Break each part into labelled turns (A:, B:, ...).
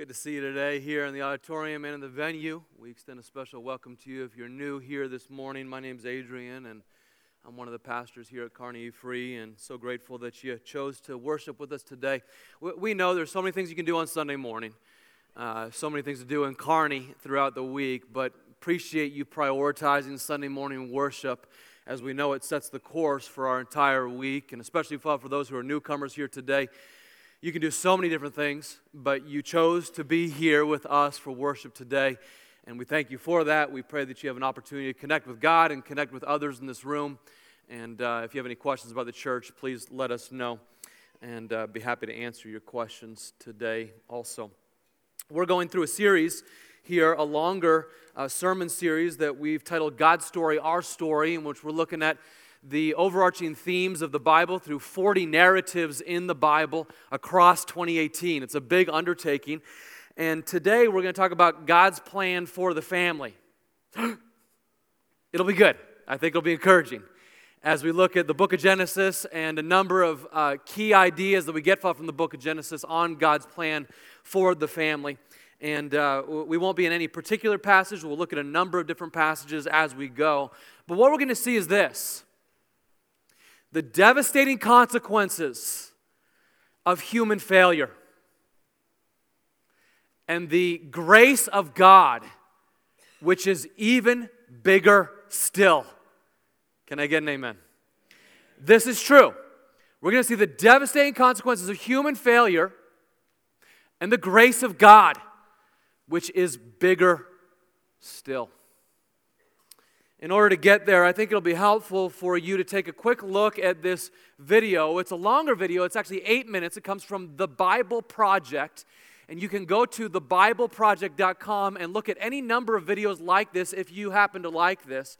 A: good to see you today here in the auditorium and in the venue. We extend a special welcome to you if you're new here this morning. My name's Adrian, and I'm one of the pastors here at Kearney Free, and so grateful that you chose to worship with us today. We know there's so many things you can do on Sunday morning, uh, so many things to do in Kearney throughout the week, but appreciate you prioritizing Sunday morning worship as we know it sets the course for our entire week, and especially for those who are newcomers here today. You can do so many different things, but you chose to be here with us for worship today. And we thank you for that. We pray that you have an opportunity to connect with God and connect with others in this room. And uh, if you have any questions about the church, please let us know. And uh, be happy to answer your questions today also. We're going through a series here, a longer uh, sermon series that we've titled God's Story, Our Story, in which we're looking at the overarching themes of the Bible through 40 narratives in the Bible across 2018. It's a big undertaking. And today we're going to talk about God's plan for the family. it'll be good. I think it'll be encouraging as we look at the book of Genesis and a number of uh, key ideas that we get from the book of Genesis on God's plan for the family. And uh, we won't be in any particular passage. We'll look at a number of different passages as we go. But what we're going to see is this the devastating consequences of human failure and the grace of God, which is even bigger still. Can I get an amen? This is true. We're going to see the devastating consequences of human failure and the grace of God, which is bigger still in order to get there, I think it'll be helpful for you to take a quick look at this video. It's a longer video, it's actually eight minutes. It comes from the Bible Project. And you can go to thebibleproject.com and look at any number of videos like this if you happen to like this.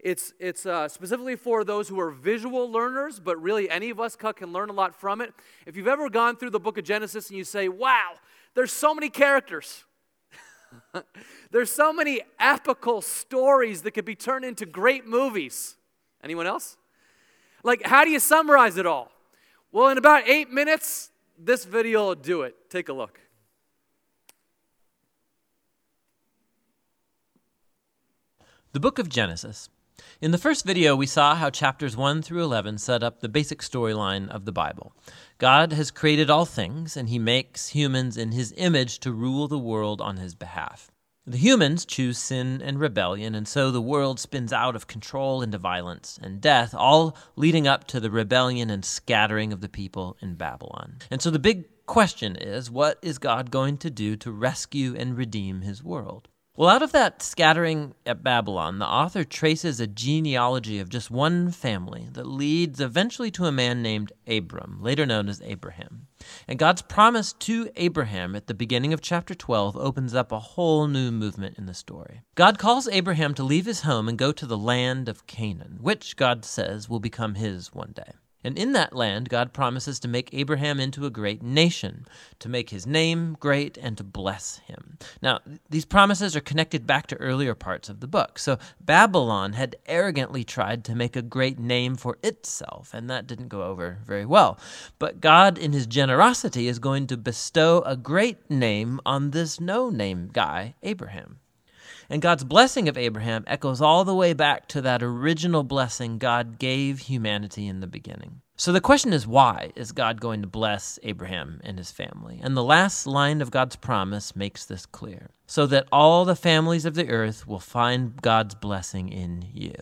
A: It's, it's uh, specifically for those who are visual learners, but really any of us can learn a lot from it. If you've ever gone through the book of Genesis and you say, wow, there's so many characters. There's so many epical stories that could be turned into great movies. Anyone else? Like, how do you summarize it all? Well, in about eight minutes, this video will do it. Take a look.
B: The book of Genesis. In the first video, we saw how chapters 1 through 11 set up the basic storyline of the Bible. God has created all things, and he makes humans in his image to rule the world on his behalf. The humans choose sin and rebellion, and so the world spins out of control into violence and death, all leading up to the rebellion and scattering of the people in Babylon. And so the big question is what is God going to do to rescue and redeem his world? Well, out of that scattering at Babylon, the author traces a genealogy of just one family that leads eventually to a man named Abram, later known as Abraham. And God's promise to Abraham at the beginning of chapter 12 opens up a whole new movement in the story. God calls Abraham to leave his home and go to the land of Canaan, which God says will become his one day. And in that land, God promises to make Abraham into a great nation, to make his name great, and to bless him. Now, these promises are connected back to earlier parts of the book. So, Babylon had arrogantly tried to make a great name for itself, and that didn't go over very well. But God, in his generosity, is going to bestow a great name on this no name guy, Abraham. And God's blessing of Abraham echoes all the way back to that original blessing God gave humanity in the beginning. So the question is why is God going to bless Abraham and his family? And the last line of God's promise makes this clear so that all the families of the earth will find God's blessing in you.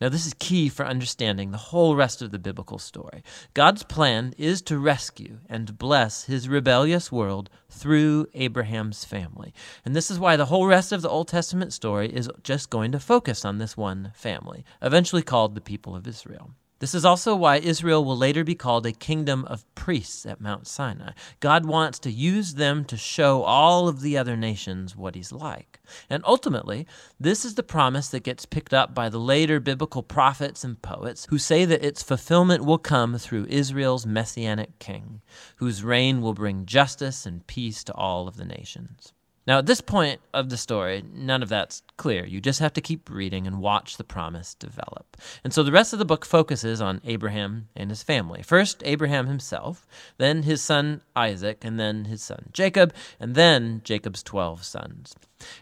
B: Now, this is key for understanding the whole rest of the biblical story. God's plan is to rescue and bless his rebellious world through Abraham's family. And this is why the whole rest of the Old Testament story is just going to focus on this one family, eventually called the people of Israel. This is also why Israel will later be called a kingdom of priests at Mount Sinai. God wants to use them to show all of the other nations what he's like. And ultimately, this is the promise that gets picked up by the later biblical prophets and poets who say that its fulfillment will come through Israel's messianic king, whose reign will bring justice and peace to all of the nations. Now, at this point of the story, none of that's clear. You just have to keep reading and watch the promise develop. And so the rest of the book focuses on Abraham and his family. First, Abraham himself, then his son Isaac, and then his son Jacob, and then Jacob's 12 sons.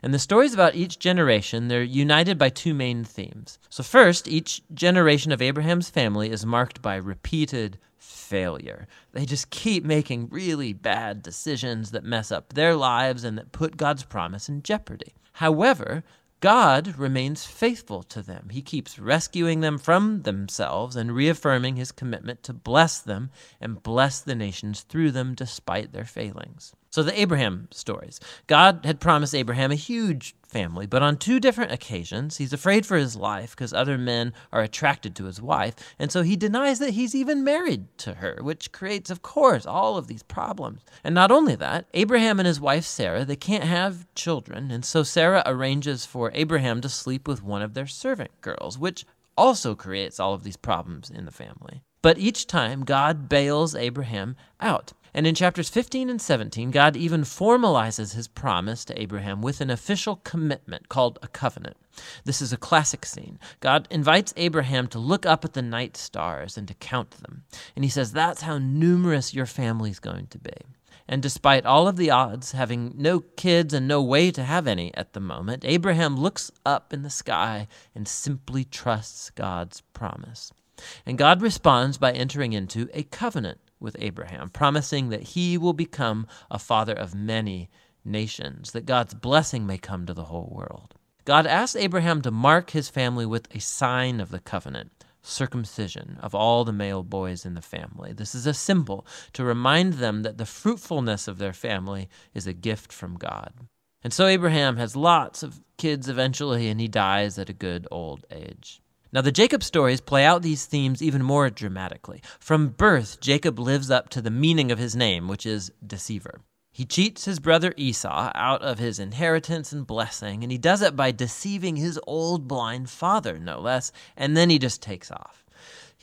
B: And the stories about each generation, they're united by two main themes. So, first, each generation of Abraham's family is marked by repeated failure. They just keep making really bad decisions that mess up their lives and that put God's promise in jeopardy. However, God remains faithful to them. He keeps rescuing them from themselves and reaffirming his commitment to bless them and bless the nations through them despite their failings. So, the Abraham stories. God had promised Abraham a huge family, but on two different occasions, he's afraid for his life because other men are attracted to his wife, and so he denies that he's even married to her, which creates, of course, all of these problems. And not only that, Abraham and his wife Sarah, they can't have children, and so Sarah arranges for Abraham to sleep with one of their servant girls, which also creates all of these problems in the family. But each time, God bails Abraham out. And in chapters 15 and 17, God even formalizes his promise to Abraham with an official commitment called a covenant. This is a classic scene. God invites Abraham to look up at the night stars and to count them. And he says, That's how numerous your family's going to be. And despite all of the odds, having no kids and no way to have any at the moment, Abraham looks up in the sky and simply trusts God's promise. And God responds by entering into a covenant with Abraham, promising that he will become a father of many nations, that God's blessing may come to the whole world. God asked Abraham to mark his family with a sign of the covenant, circumcision of all the male boys in the family. This is a symbol to remind them that the fruitfulness of their family is a gift from God. And so Abraham has lots of kids eventually, and he dies at a good old age. Now, the Jacob stories play out these themes even more dramatically. From birth, Jacob lives up to the meaning of his name, which is deceiver. He cheats his brother Esau out of his inheritance and blessing, and he does it by deceiving his old blind father, no less, and then he just takes off.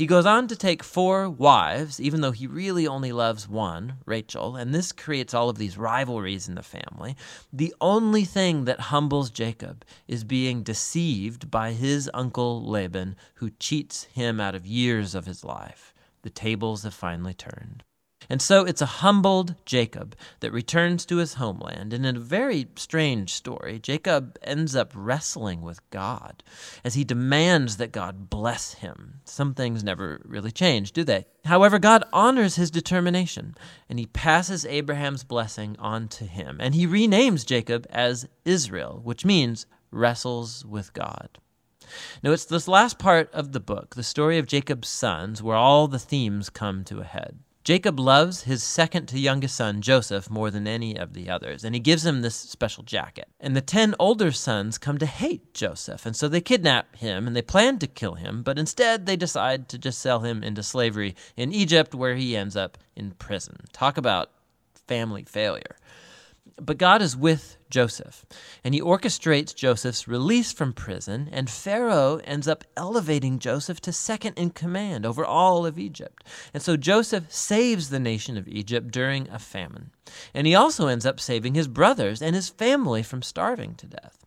B: He goes on to take four wives, even though he really only loves one, Rachel, and this creates all of these rivalries in the family. The only thing that humbles Jacob is being deceived by his uncle Laban, who cheats him out of years of his life. The tables have finally turned. And so it's a humbled Jacob that returns to his homeland. And in a very strange story, Jacob ends up wrestling with God as he demands that God bless him. Some things never really change, do they? However, God honors his determination and he passes Abraham's blessing on to him. And he renames Jacob as Israel, which means wrestles with God. Now, it's this last part of the book, the story of Jacob's sons, where all the themes come to a head. Jacob loves his second to youngest son, Joseph, more than any of the others, and he gives him this special jacket. And the ten older sons come to hate Joseph, and so they kidnap him and they plan to kill him, but instead they decide to just sell him into slavery in Egypt, where he ends up in prison. Talk about family failure. But God is with Joseph, and he orchestrates Joseph's release from prison, and Pharaoh ends up elevating Joseph to second in command over all of Egypt. And so Joseph saves the nation of Egypt during a famine. And he also ends up saving his brothers and his family from starving to death.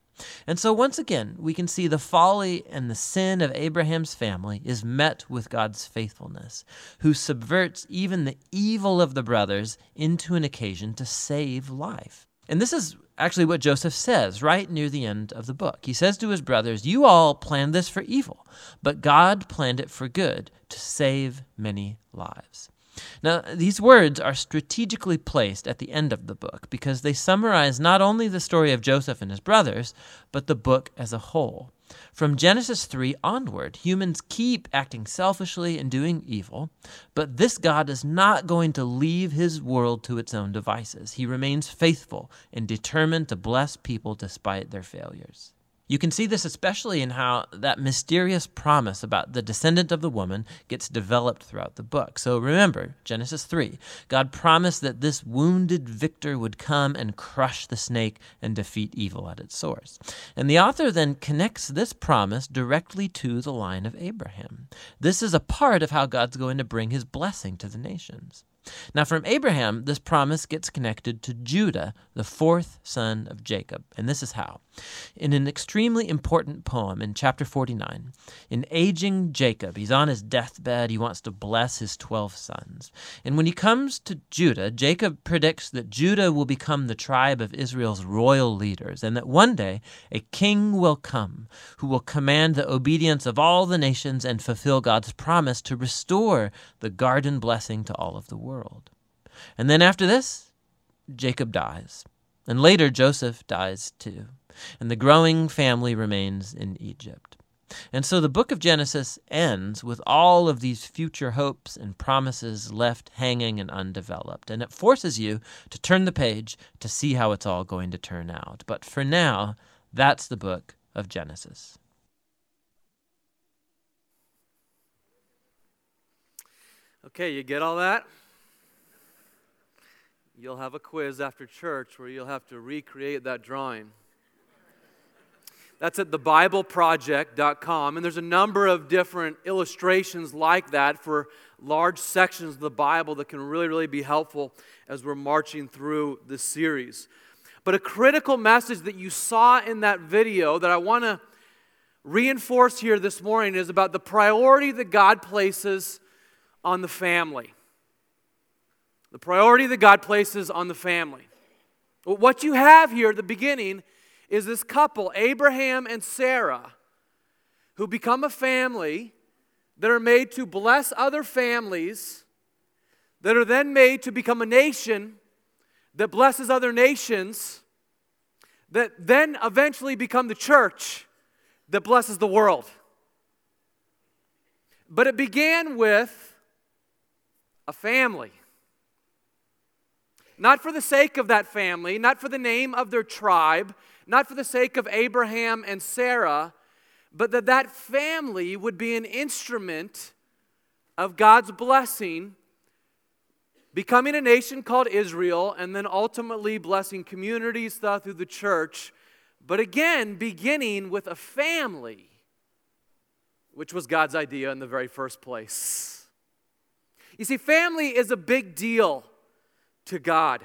B: And so, once again, we can see the folly and the sin of Abraham's family is met with God's faithfulness, who subverts even the evil of the brothers into an occasion to save life. And this is actually what Joseph says right near the end of the book. He says to his brothers, You all planned this for evil, but God planned it for good to save many lives. Now, these words are strategically placed at the end of the book because they summarize not only the story of Joseph and his brothers, but the book as a whole. From Genesis 3 onward, humans keep acting selfishly and doing evil, but this God is not going to leave his world to its own devices. He remains faithful and determined to bless people despite their failures. You can see this especially in how that mysterious promise about the descendant of the woman gets developed throughout the book. So remember, Genesis 3, God promised that this wounded victor would come and crush the snake and defeat evil at its source. And the author then connects this promise directly to the line of Abraham. This is a part of how God's going to bring his blessing to the nations. Now, from Abraham, this promise gets connected to Judah, the fourth son of Jacob. And this is how. In an extremely important poem in chapter 49, in aging Jacob, he's on his deathbed, he wants to bless his 12 sons. And when he comes to Judah, Jacob predicts that Judah will become the tribe of Israel's royal leaders, and that one day a king will come who will command the obedience of all the nations and fulfill God's promise to restore the garden blessing to all of the world. And then after this, Jacob dies. And later, Joseph dies too. And the growing family remains in Egypt. And so the book of Genesis ends with all of these future hopes and promises left hanging and undeveloped. And it forces you to turn the page to see how it's all going to turn out. But for now, that's the book of Genesis.
A: Okay, you get all that? You'll have a quiz after church where you'll have to recreate that drawing. That's at thebibleproject.com. And there's a number of different illustrations like that for large sections of the Bible that can really, really be helpful as we're marching through this series. But a critical message that you saw in that video that I want to reinforce here this morning is about the priority that God places on the family. The priority that God places on the family. What you have here at the beginning is this couple, Abraham and Sarah, who become a family that are made to bless other families, that are then made to become a nation that blesses other nations, that then eventually become the church that blesses the world. But it began with a family. Not for the sake of that family, not for the name of their tribe, not for the sake of Abraham and Sarah, but that that family would be an instrument of God's blessing, becoming a nation called Israel, and then ultimately blessing communities through the church. But again, beginning with a family, which was God's idea in the very first place. You see, family is a big deal to God.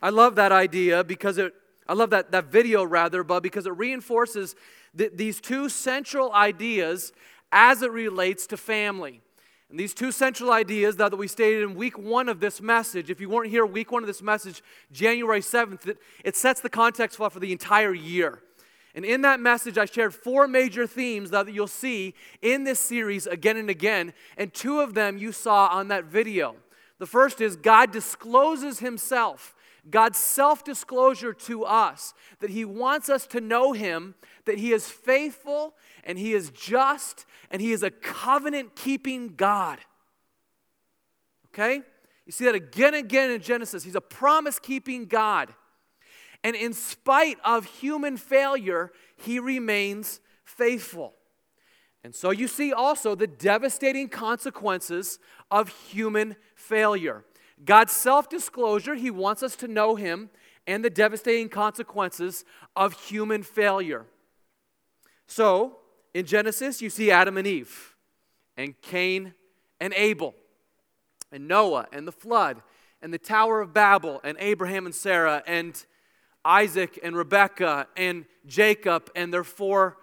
A: I love that idea because it I love that, that video rather, but because it reinforces th- these two central ideas as it relates to family. And these two central ideas that we stated in week one of this message, if you weren't here week one of this message, January 7th, it, it sets the context for, for the entire year. And in that message, I shared four major themes that you'll see in this series again and again, and two of them you saw on that video. The first is God discloses himself God's self disclosure to us that He wants us to know Him, that He is faithful and He is just and He is a covenant keeping God. Okay? You see that again and again in Genesis. He's a promise keeping God. And in spite of human failure, He remains faithful. And so you see also the devastating consequences of human failure. God's self disclosure, He wants us to know Him, and the devastating consequences of human failure. So, in Genesis, you see Adam and Eve, and Cain and Abel, and Noah, and the flood, and the Tower of Babel, and Abraham and Sarah, and Isaac and Rebekah, and Jacob, and their four,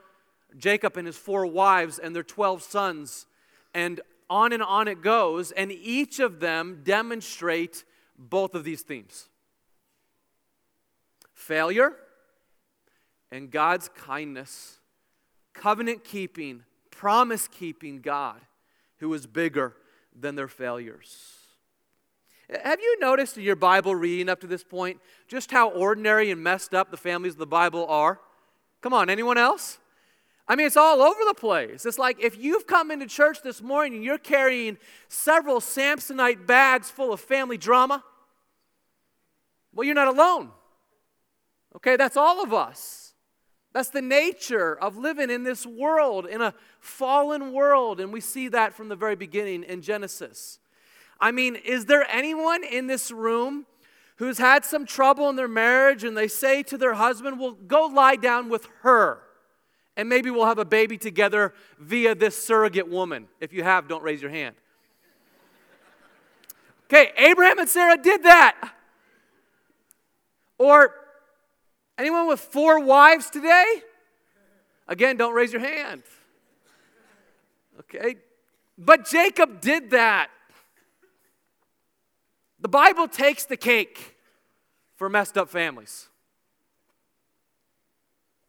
A: Jacob and his four wives, and their 12 sons, and on and on it goes, and each of them demonstrate both of these themes failure and God's kindness, covenant keeping, promise keeping God who is bigger than their failures. Have you noticed in your Bible reading up to this point just how ordinary and messed up the families of the Bible are? Come on, anyone else? I mean, it's all over the place. It's like if you've come into church this morning and you're carrying several Samsonite bags full of family drama, well, you're not alone. Okay, that's all of us. That's the nature of living in this world, in a fallen world. And we see that from the very beginning in Genesis. I mean, is there anyone in this room who's had some trouble in their marriage and they say to their husband, Well, go lie down with her? And maybe we'll have a baby together via this surrogate woman. If you have, don't raise your hand. Okay, Abraham and Sarah did that. Or anyone with four wives today? Again, don't raise your hand. Okay? But Jacob did that. The Bible takes the cake for messed up families.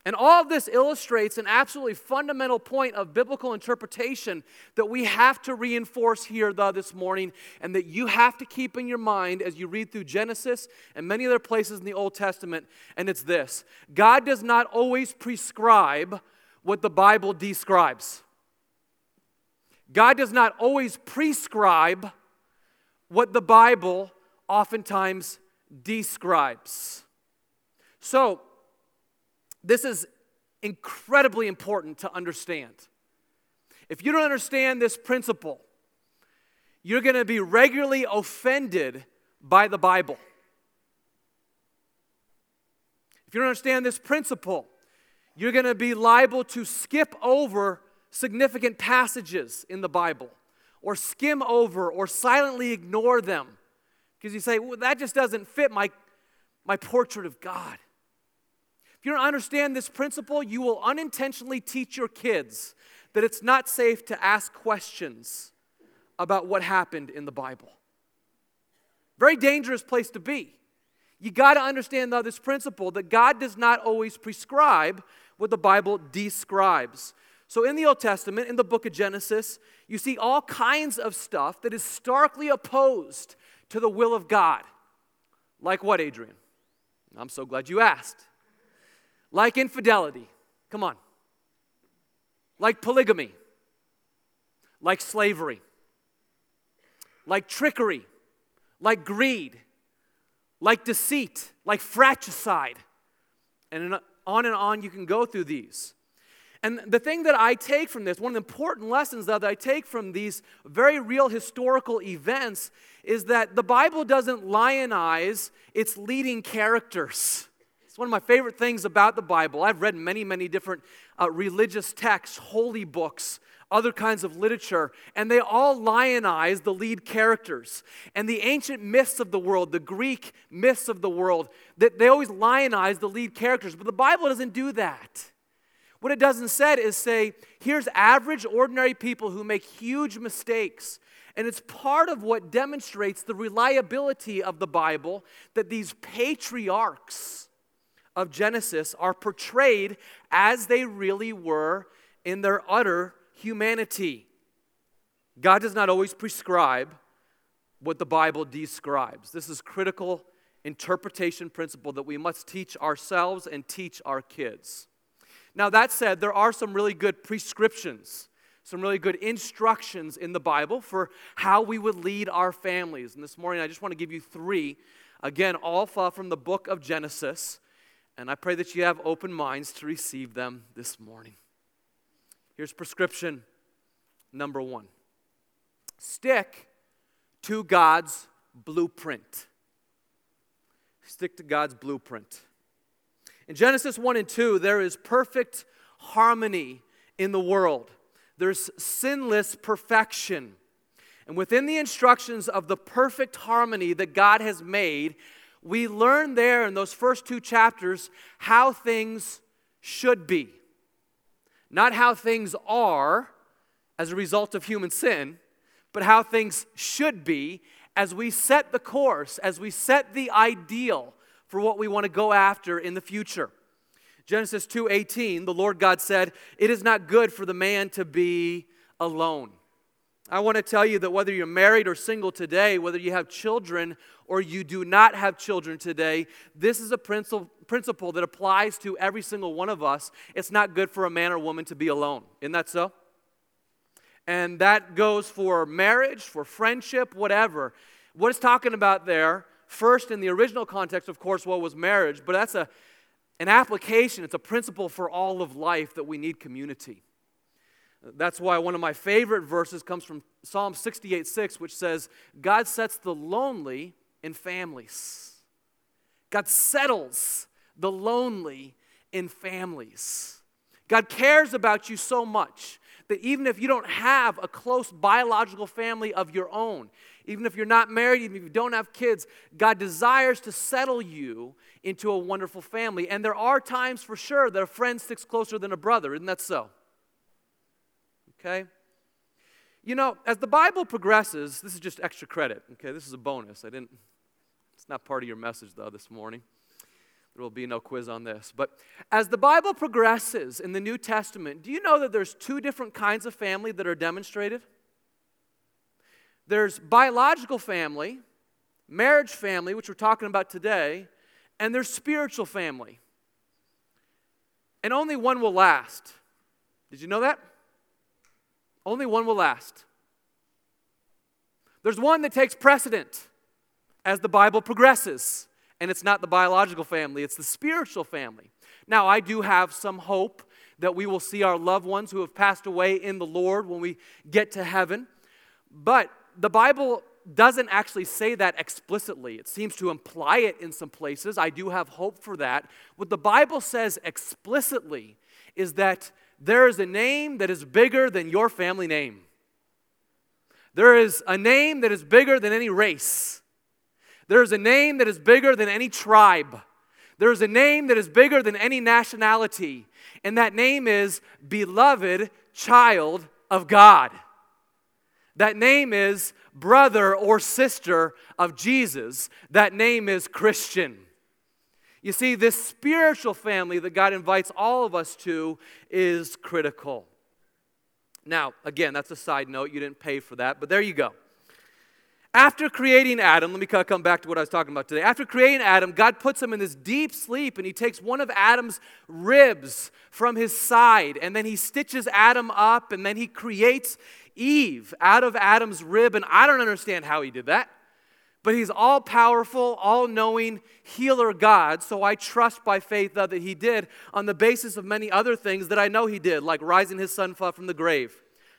A: And all of this illustrates an absolutely fundamental point of biblical interpretation that we have to reinforce here though, this morning and that you have to keep in your mind as you read through Genesis and many other places in the Old Testament. And it's this God does not always prescribe what the Bible describes. God does not always prescribe what the Bible oftentimes describes. So, this is incredibly important to understand. If you don't understand this principle, you're going to be regularly offended by the Bible. If you don't understand this principle, you're going to be liable to skip over significant passages in the Bible or skim over or silently ignore them because you say, well, that just doesn't fit my, my portrait of God. If you don't understand this principle, you will unintentionally teach your kids that it's not safe to ask questions about what happened in the Bible. Very dangerous place to be. You got to understand, though, this principle that God does not always prescribe what the Bible describes. So, in the Old Testament, in the book of Genesis, you see all kinds of stuff that is starkly opposed to the will of God. Like what, Adrian? I'm so glad you asked. Like infidelity. Come on. Like polygamy. Like slavery. Like trickery. Like greed. Like deceit. Like fratricide. And on and on you can go through these. And the thing that I take from this, one of the important lessons that I take from these very real historical events, is that the Bible doesn't lionize its leading characters. It's one of my favorite things about the Bible. I've read many, many different uh, religious texts, holy books, other kinds of literature, and they all lionize the lead characters. And the ancient myths of the world, the Greek myths of the world, that they always lionize the lead characters. But the Bible doesn't do that. What it does instead is say, here's average, ordinary people who make huge mistakes. And it's part of what demonstrates the reliability of the Bible that these patriarchs of Genesis are portrayed as they really were in their utter humanity. God does not always prescribe what the Bible describes. This is critical interpretation principle that we must teach ourselves and teach our kids. Now, that said, there are some really good prescriptions, some really good instructions in the Bible for how we would lead our families. And this morning, I just want to give you three, again, all from the book of Genesis. And I pray that you have open minds to receive them this morning. Here's prescription number one stick to God's blueprint. Stick to God's blueprint. In Genesis 1 and 2, there is perfect harmony in the world, there's sinless perfection. And within the instructions of the perfect harmony that God has made, we learn there in those first two chapters how things should be. Not how things are as a result of human sin, but how things should be as we set the course, as we set the ideal for what we want to go after in the future. Genesis 2:18, the Lord God said, "It is not good for the man to be alone." I want to tell you that whether you're married or single today, whether you have children or you do not have children today, this is a principle that applies to every single one of us. It's not good for a man or woman to be alone. Isn't that so? And that goes for marriage, for friendship, whatever. What it's talking about there First, in the original context, of course, what was marriage, but that's a, an application, it's a principle for all of life that we need community. That's why one of my favorite verses comes from Psalm 68 6, which says, God sets the lonely in families. God settles the lonely in families. God cares about you so much that even if you don't have a close biological family of your own, even if you're not married, even if you don't have kids, God desires to settle you into a wonderful family. And there are times for sure that a friend sticks closer than a brother. Isn't that so? Okay? You know, as the Bible progresses, this is just extra credit. Okay, this is a bonus. I didn't, it's not part of your message though this morning. There will be no quiz on this. But as the Bible progresses in the New Testament, do you know that there's two different kinds of family that are demonstrated? There's biological family, marriage family, which we're talking about today, and there's spiritual family. And only one will last. Did you know that? Only one will last. There's one that takes precedent as the Bible progresses, and it's not the biological family, it's the spiritual family. Now, I do have some hope that we will see our loved ones who have passed away in the Lord when we get to heaven. But the Bible doesn't actually say that explicitly. It seems to imply it in some places. I do have hope for that. What the Bible says explicitly is that there is a name that is bigger than your family name. There is a name that is bigger than any race. There is a name that is bigger than any tribe. There is a name that is bigger than any nationality. And that name is Beloved Child of God. That name is brother or sister of Jesus. That name is Christian. You see, this spiritual family that God invites all of us to is critical. Now, again, that's a side note. You didn't pay for that, but there you go. After creating Adam, let me come back to what I was talking about today. After creating Adam, God puts him in this deep sleep and he takes one of Adam's ribs from his side and then he stitches Adam up and then he creates Eve out of Adam's rib, and I don't understand how he did that. But he's all powerful, all knowing healer God, so I trust by faith that he did on the basis of many other things that I know he did, like rising his son from the grave.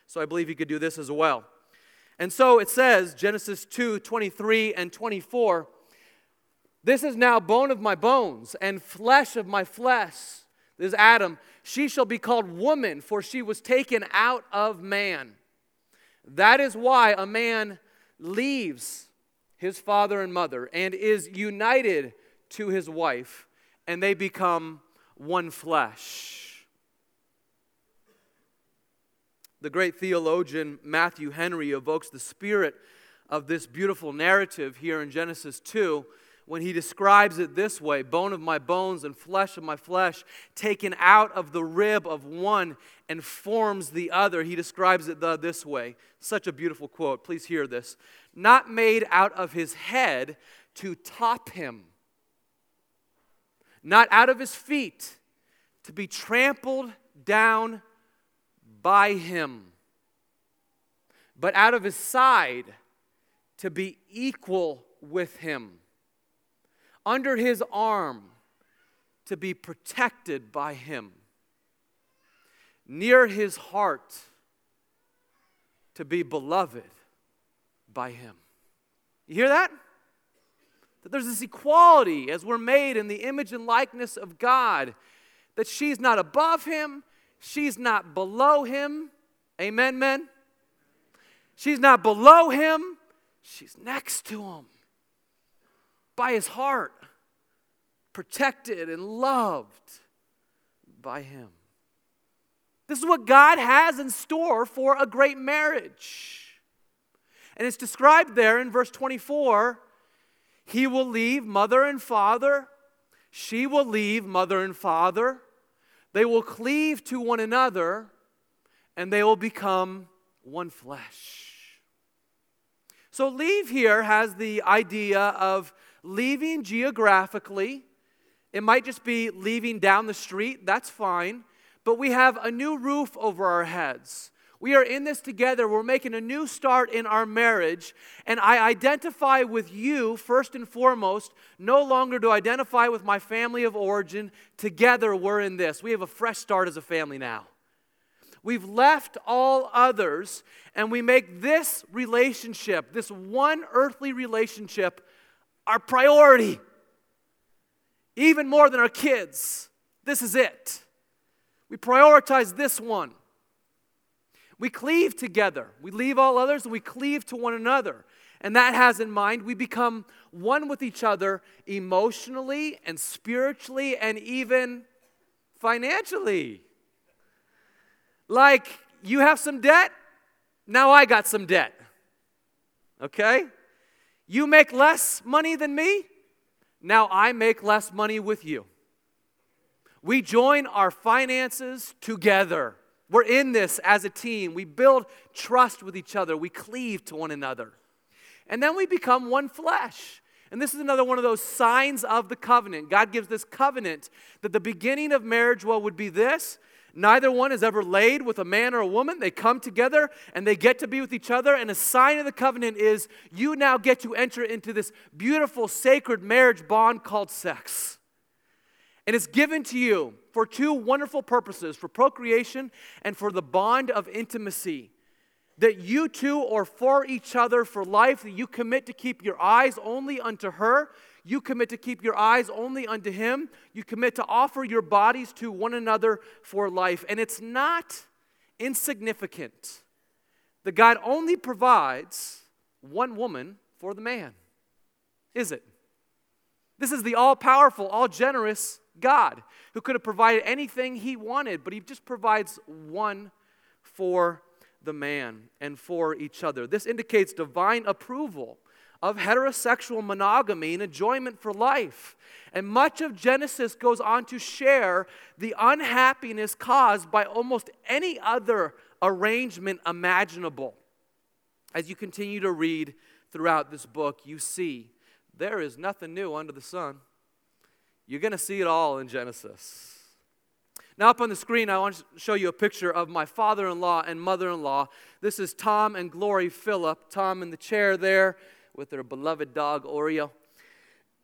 A: So I believe he could do this as well. And so it says, Genesis 2 23 and 24, This is now bone of my bones and flesh of my flesh. This is Adam. She shall be called woman, for she was taken out of man. That is why a man leaves his father and mother and is united to his wife, and they become one flesh. The great theologian Matthew Henry evokes the spirit of this beautiful narrative here in Genesis 2 when he describes it this way bone of my bones and flesh of my flesh, taken out of the rib of one and forms the other. He describes it the, this way. Such a beautiful quote. Please hear this. Not made out of his head to top him, not out of his feet to be trampled down by him, but out of his side to be equal with him under his arm to be protected by him, near his heart to be beloved by him. You hear that? That there's this equality as we're made in the image and likeness of God, that she's not above him, she's not below him. Amen, men? She's not below him, she's next to him by his heart, protected and loved by him. This is what God has in store for a great marriage. And it's described there in verse 24 He will leave mother and father, she will leave mother and father. They will cleave to one another, and they will become one flesh. So, leave here has the idea of leaving geographically. It might just be leaving down the street, that's fine. But we have a new roof over our heads. We are in this together. We're making a new start in our marriage. And I identify with you first and foremost. No longer do I identify with my family of origin. Together, we're in this. We have a fresh start as a family now. We've left all others and we make this relationship, this one earthly relationship, our priority, even more than our kids. This is it. We prioritize this one. We cleave together. We leave all others and we cleave to one another. And that has in mind we become one with each other emotionally and spiritually and even financially. Like you have some debt, now I got some debt. Okay? You make less money than me, now I make less money with you. We join our finances together. We're in this as a team. We build trust with each other. We cleave to one another. And then we become one flesh. And this is another one of those signs of the covenant. God gives this covenant that the beginning of marriage, well, would be this. Neither one is ever laid with a man or a woman. They come together and they get to be with each other. And a sign of the covenant is you now get to enter into this beautiful, sacred marriage bond called sex. And it's given to you for two wonderful purposes for procreation and for the bond of intimacy. That you two are for each other for life, that you commit to keep your eyes only unto her, you commit to keep your eyes only unto him, you commit to offer your bodies to one another for life. And it's not insignificant that God only provides one woman for the man, is it? This is the all powerful, all generous God who could have provided anything he wanted, but he just provides one for the man and for each other. This indicates divine approval of heterosexual monogamy and enjoyment for life. And much of Genesis goes on to share the unhappiness caused by almost any other arrangement imaginable. As you continue to read throughout this book, you see there is nothing new under the sun. You're going to see it all in Genesis. Now, up on the screen, I want to show you a picture of my father in law and mother in law. This is Tom and Glory Phillip. Tom in the chair there with their beloved dog, Oreo.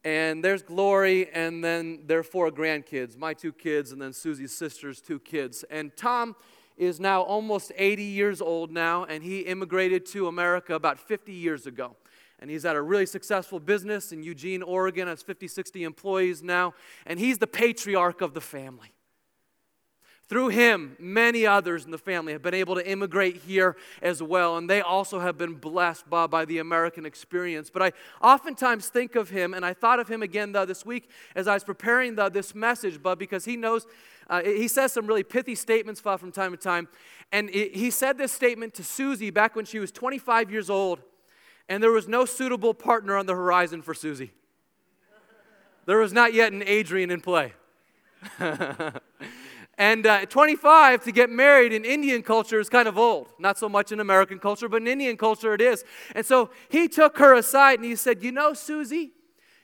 A: And there's Glory, and then their four grandkids my two kids, and then Susie's sister's two kids. And Tom is now almost 80 years old now, and he immigrated to America about 50 years ago and he's at a really successful business in Eugene, Oregon, has 50, 60 employees now, and he's the patriarch of the family. Through him, many others in the family have been able to immigrate here as well, and they also have been blessed by, by the American experience. But I oftentimes think of him, and I thought of him again the, this week as I was preparing the, this message, but because he knows, uh, he says some really pithy statements from time to time. And he said this statement to Susie back when she was 25 years old and there was no suitable partner on the horizon for Susie. There was not yet an Adrian in play. and uh, 25 to get married in Indian culture is kind of old. Not so much in American culture, but in Indian culture it is. And so he took her aside and he said, You know, Susie,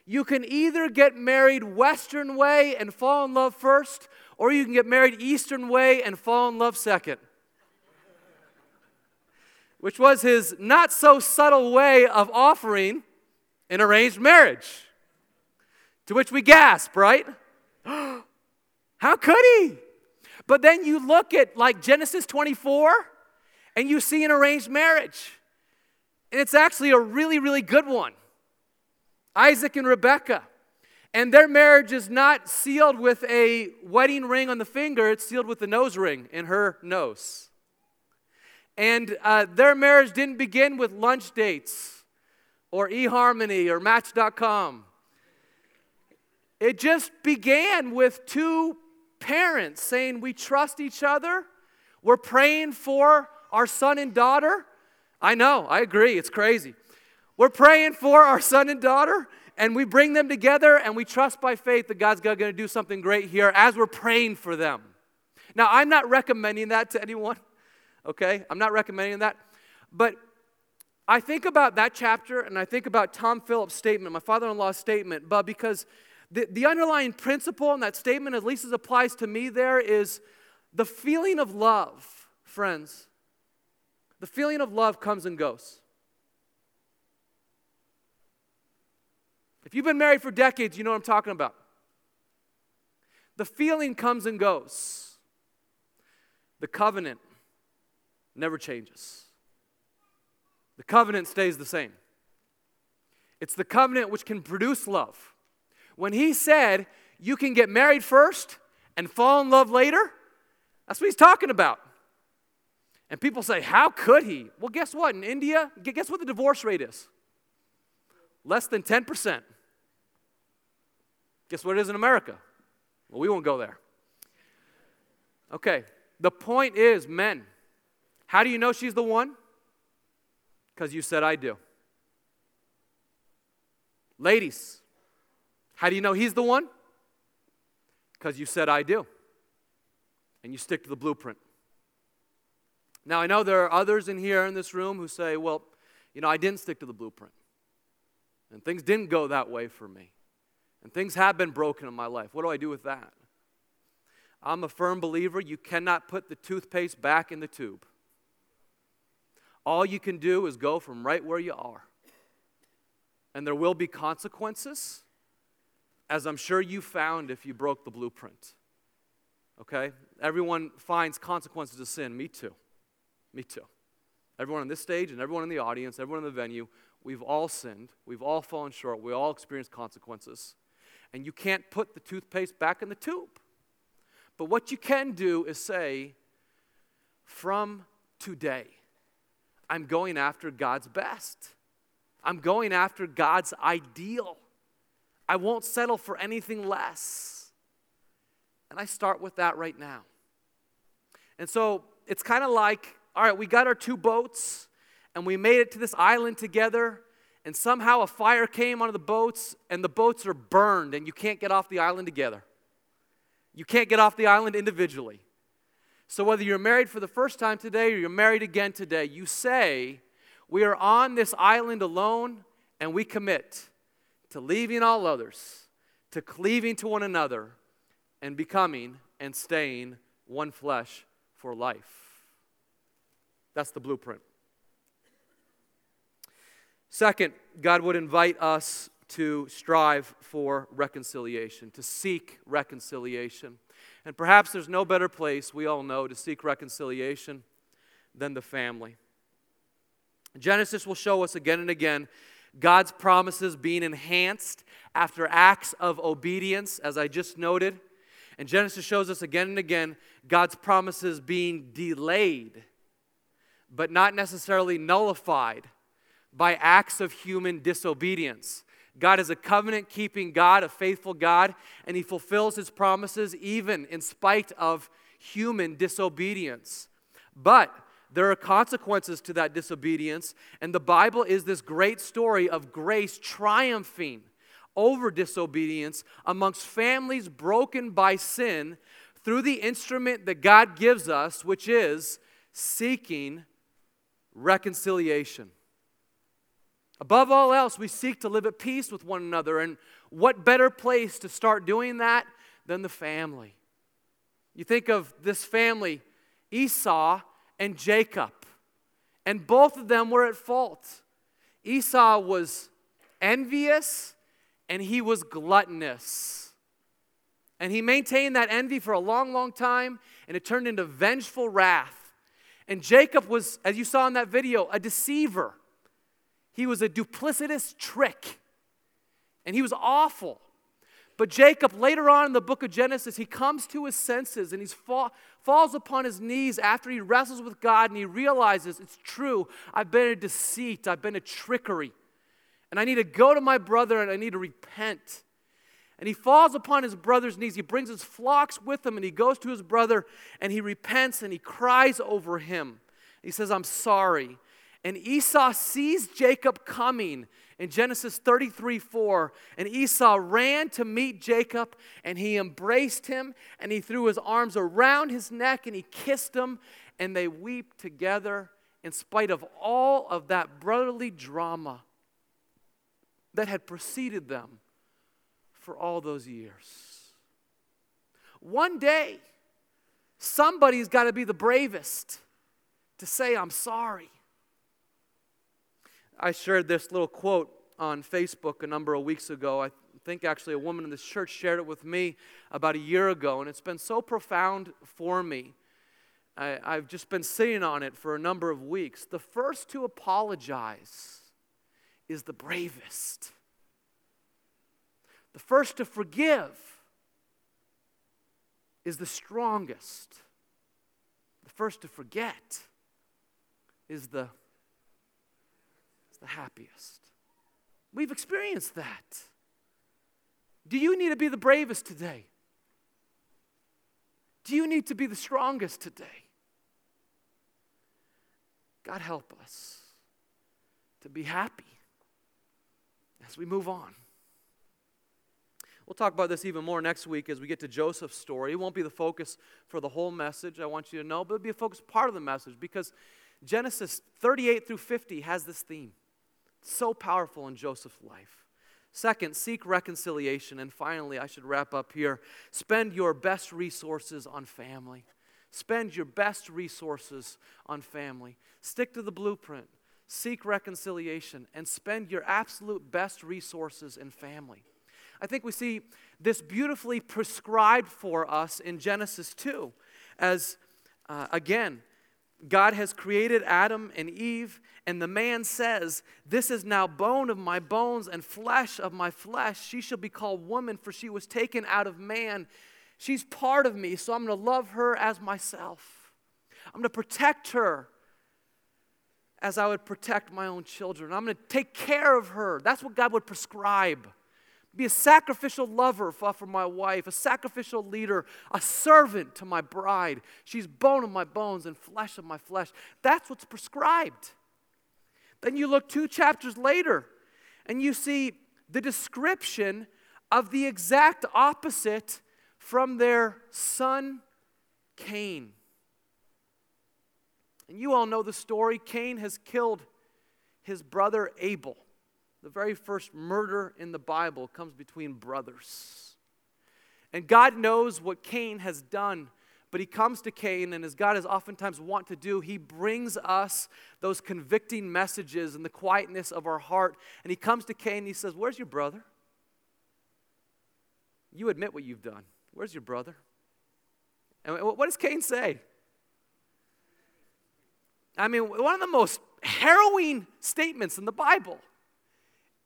A: you can either get married Western way and fall in love first, or you can get married Eastern way and fall in love second which was his not so subtle way of offering an arranged marriage. To which we gasp, right? How could he? But then you look at like Genesis 24 and you see an arranged marriage. And it's actually a really, really good one. Isaac and Rebekah. And their marriage is not sealed with a wedding ring on the finger, it's sealed with the nose ring in her nose. And uh, their marriage didn't begin with lunch dates or eHarmony or Match.com. It just began with two parents saying, We trust each other. We're praying for our son and daughter. I know, I agree, it's crazy. We're praying for our son and daughter, and we bring them together, and we trust by faith that God's going to do something great here as we're praying for them. Now, I'm not recommending that to anyone okay? I'm not recommending that. But I think about that chapter and I think about Tom Phillips' statement, my father in law's statement, but because the, the underlying principle in that statement, at least as applies to me, there is the feeling of love, friends. The feeling of love comes and goes. If you've been married for decades, you know what I'm talking about. The feeling comes and goes. The covenant never changes. The covenant stays the same. It's the covenant which can produce love. When he said you can get married first and fall in love later, that's what he's talking about. And people say, How could he? Well, guess what? In India, guess what the divorce rate is? Less than 10%. Guess what it is in America? Well, we won't go there. Okay, the point is, men, how do you know she's the one? Because you said I do. Ladies, how do you know he's the one? Because you said I do. And you stick to the blueprint. Now, I know there are others in here in this room who say, well, you know, I didn't stick to the blueprint. And things didn't go that way for me. And things have been broken in my life. What do I do with that? I'm a firm believer you cannot put the toothpaste back in the tube. All you can do is go from right where you are. And there will be consequences, as I'm sure you found if you broke the blueprint. Okay? Everyone finds consequences of sin. Me too. Me too. Everyone on this stage and everyone in the audience, everyone in the venue, we've all sinned. We've all fallen short. We all experience consequences. And you can't put the toothpaste back in the tube. But what you can do is say, from today, I'm going after God's best. I'm going after God's ideal. I won't settle for anything less. And I start with that right now. And so it's kind of like all right, we got our two boats and we made it to this island together. And somehow a fire came onto the boats, and the boats are burned, and you can't get off the island together. You can't get off the island individually. So, whether you're married for the first time today or you're married again today, you say, We are on this island alone, and we commit to leaving all others, to cleaving to one another, and becoming and staying one flesh for life. That's the blueprint. Second, God would invite us to strive for reconciliation, to seek reconciliation. And perhaps there's no better place, we all know, to seek reconciliation than the family. Genesis will show us again and again God's promises being enhanced after acts of obedience, as I just noted. And Genesis shows us again and again God's promises being delayed but not necessarily nullified by acts of human disobedience. God is a covenant keeping God, a faithful God, and He fulfills His promises even in spite of human disobedience. But there are consequences to that disobedience, and the Bible is this great story of grace triumphing over disobedience amongst families broken by sin through the instrument that God gives us, which is seeking reconciliation. Above all else, we seek to live at peace with one another. And what better place to start doing that than the family? You think of this family, Esau and Jacob, and both of them were at fault. Esau was envious and he was gluttonous. And he maintained that envy for a long, long time, and it turned into vengeful wrath. And Jacob was, as you saw in that video, a deceiver. He was a duplicitous trick. And he was awful. But Jacob, later on in the book of Genesis, he comes to his senses and he fall, falls upon his knees after he wrestles with God and he realizes it's true. I've been a deceit, I've been a trickery. And I need to go to my brother and I need to repent. And he falls upon his brother's knees. He brings his flocks with him and he goes to his brother and he repents and he cries over him. He says, I'm sorry. And Esau sees Jacob coming in Genesis 33 4. And Esau ran to meet Jacob and he embraced him and he threw his arms around his neck and he kissed him and they wept together in spite of all of that brotherly drama that had preceded them for all those years. One day, somebody's got to be the bravest to say, I'm sorry. I shared this little quote on Facebook a number of weeks ago. I think actually a woman in this church shared it with me about a year ago, and it's been so profound for me. I, have just been sitting on it for a number of weeks. The first to apologize is the bravest. The first to forgive is the strongest. The first to forget is the, the happiest. We've experienced that. Do you need to be the bravest today? Do you need to be the strongest today? God help us to be happy as we move on. We'll talk about this even more next week as we get to Joseph's story. It won't be the focus for the whole message, I want you to know, but it'll be a focus part of the message because Genesis 38 through 50 has this theme. So powerful in Joseph's life. Second, seek reconciliation. And finally, I should wrap up here spend your best resources on family. Spend your best resources on family. Stick to the blueprint. Seek reconciliation and spend your absolute best resources in family. I think we see this beautifully prescribed for us in Genesis 2 as, uh, again, God has created Adam and Eve, and the man says, This is now bone of my bones and flesh of my flesh. She shall be called woman, for she was taken out of man. She's part of me, so I'm going to love her as myself. I'm going to protect her as I would protect my own children. I'm going to take care of her. That's what God would prescribe be a sacrificial lover for my wife, a sacrificial leader, a servant to my bride. She's bone of my bones and flesh of my flesh. That's what's prescribed. Then you look two chapters later and you see the description of the exact opposite from their son Cain. And you all know the story. Cain has killed his brother Abel. The very first murder in the Bible comes between brothers. And God knows what Cain has done, but he comes to Cain, and as God is oftentimes wont to do, he brings us those convicting messages in the quietness of our heart. And he comes to Cain and he says, Where's your brother? You admit what you've done. Where's your brother? And what does Cain say? I mean, one of the most harrowing statements in the Bible.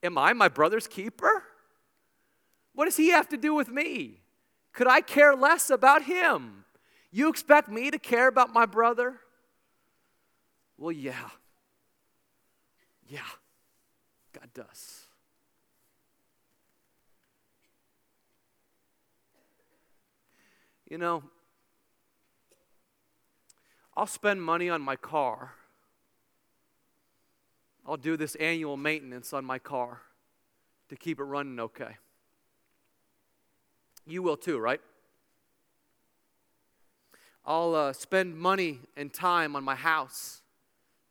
A: Am I my brother's keeper? What does he have to do with me? Could I care less about him? You expect me to care about my brother? Well, yeah. Yeah, God does. You know, I'll spend money on my car I'll do this annual maintenance on my car to keep it running okay. You will too, right? I'll uh, spend money and time on my house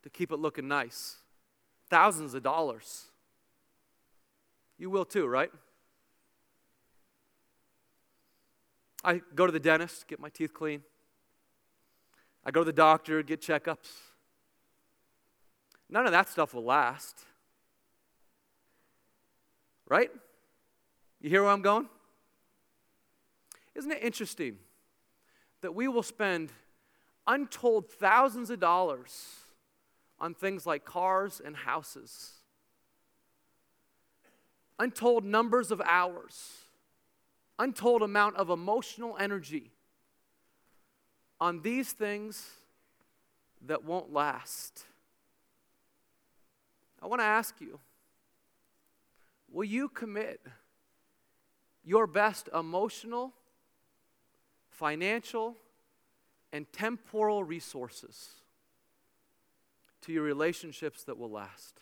A: to keep it looking nice. Thousands of dollars. You will too, right? I go to the dentist, get my teeth clean. I go to the doctor, get checkups. None of that stuff will last. Right? You hear where I'm going? Isn't it interesting that we will spend untold thousands of dollars on things like cars and houses? Untold numbers of hours, untold amount of emotional energy on these things that won't last. I want to ask you will you commit your best emotional, financial, and temporal resources to your relationships that will last?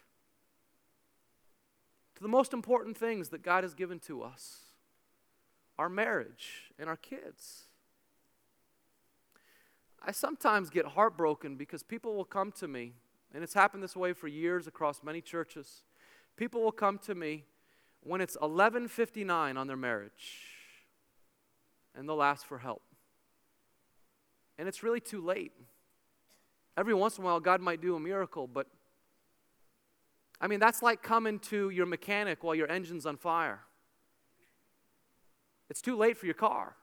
A: To the most important things that God has given to us our marriage and our kids. I sometimes get heartbroken because people will come to me and it's happened this way for years across many churches. People will come to me when it's 11:59 on their marriage and they'll ask for help. And it's really too late. Every once in a while God might do a miracle, but I mean that's like coming to your mechanic while your engine's on fire. It's too late for your car.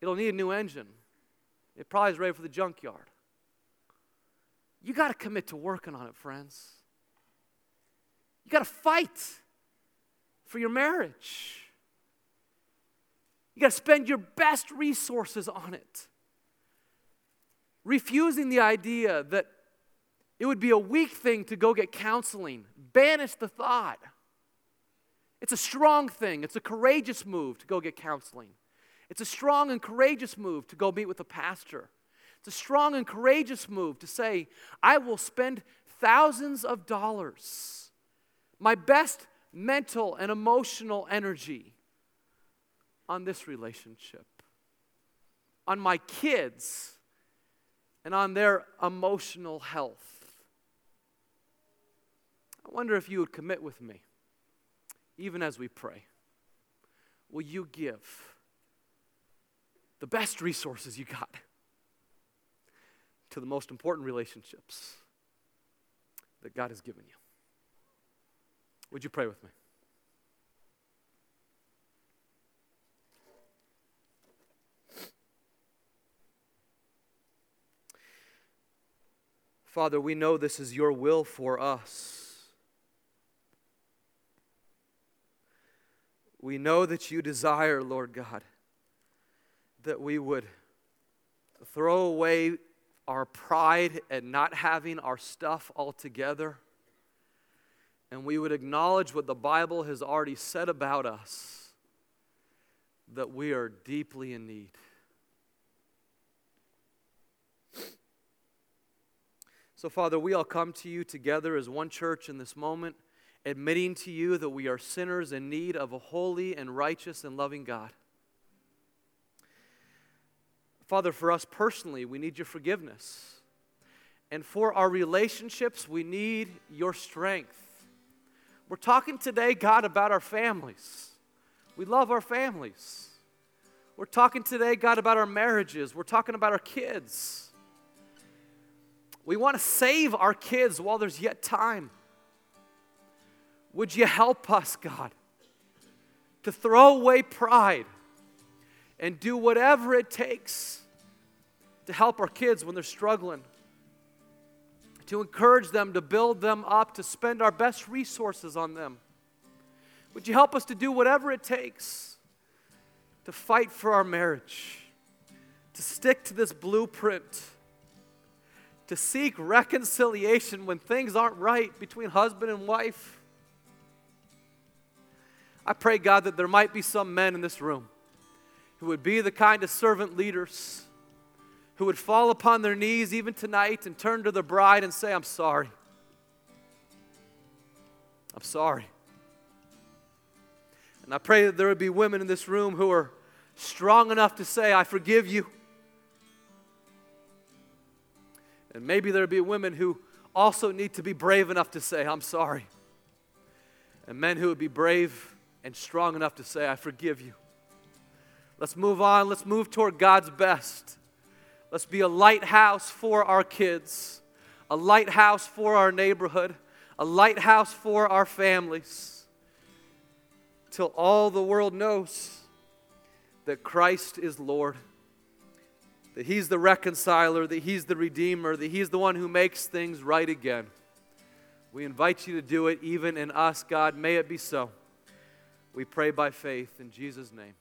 A: It'll need a new engine. It probably is ready for the junkyard. You got to commit to working on it, friends. You got to fight for your marriage. You got to spend your best resources on it. Refusing the idea that It would be a weak thing to go get counseling. Banish the thought. It's a strong thing, it's a courageous move to go get counseling. It's a strong and courageous move to go meet with a pastor. It's a strong and courageous move to say, I will spend thousands of dollars, my best mental and emotional energy on this relationship, on my kids, and on their emotional health. I wonder if you would commit with me, even as we pray. Will you give the best resources you got to the most important relationships that God has given you? Would you pray with me? Father, we know this is your will for us. We know that you desire, Lord God, that we would throw away our pride at not having our stuff all together, and we would acknowledge what the Bible has already said about us that we are deeply in need. So, Father, we all come to you together as one church in this moment, admitting to you that we are sinners in need of a holy and righteous and loving God. Father, for us personally, we need your forgiveness. And for our relationships, we need your strength. We're talking today, God, about our families. We love our families. We're talking today, God, about our marriages. We're talking about our kids. We want to save our kids while there's yet time. Would you help us, God, to throw away pride and do whatever it takes to help our kids when they're struggling, to encourage them, to build them up, to spend our best resources on them? Would you help us to do whatever it takes to fight for our marriage, to stick to this blueprint? to seek reconciliation when things aren't right between husband and wife. I pray, God, that there might be some men in this room who would be the kind of servant leaders who would fall upon their knees even tonight and turn to the bride and say, I'm sorry. I'm sorry. And I pray that there would be women in this room who are strong enough to say, I forgive you. And maybe there would be women who also need to be brave enough to say, I'm sorry. And men who would be brave and strong enough to say, I forgive you. Let's move on. Let's move toward God's best. Let's be a lighthouse for our kids, a lighthouse for our neighborhood, a lighthouse for our families, till all the world knows that Christ is Lord that He's the reconciler, that He's the redeemer, that He's the one who makes things right again. We invite you to do it even in us, God. May it be so. We pray by faith in Jesus' name.